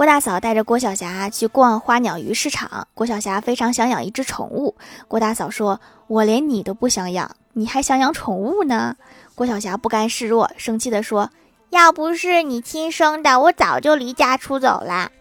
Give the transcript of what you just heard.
郭大嫂带着郭晓霞去逛花鸟鱼市场，郭晓霞非常想养一只宠物。郭大嫂说：「我连你都不想养，你还想养宠物呢？」郭晓霞不甘示弱，生气地说：「要不是你亲生的，我早就离家出走了。」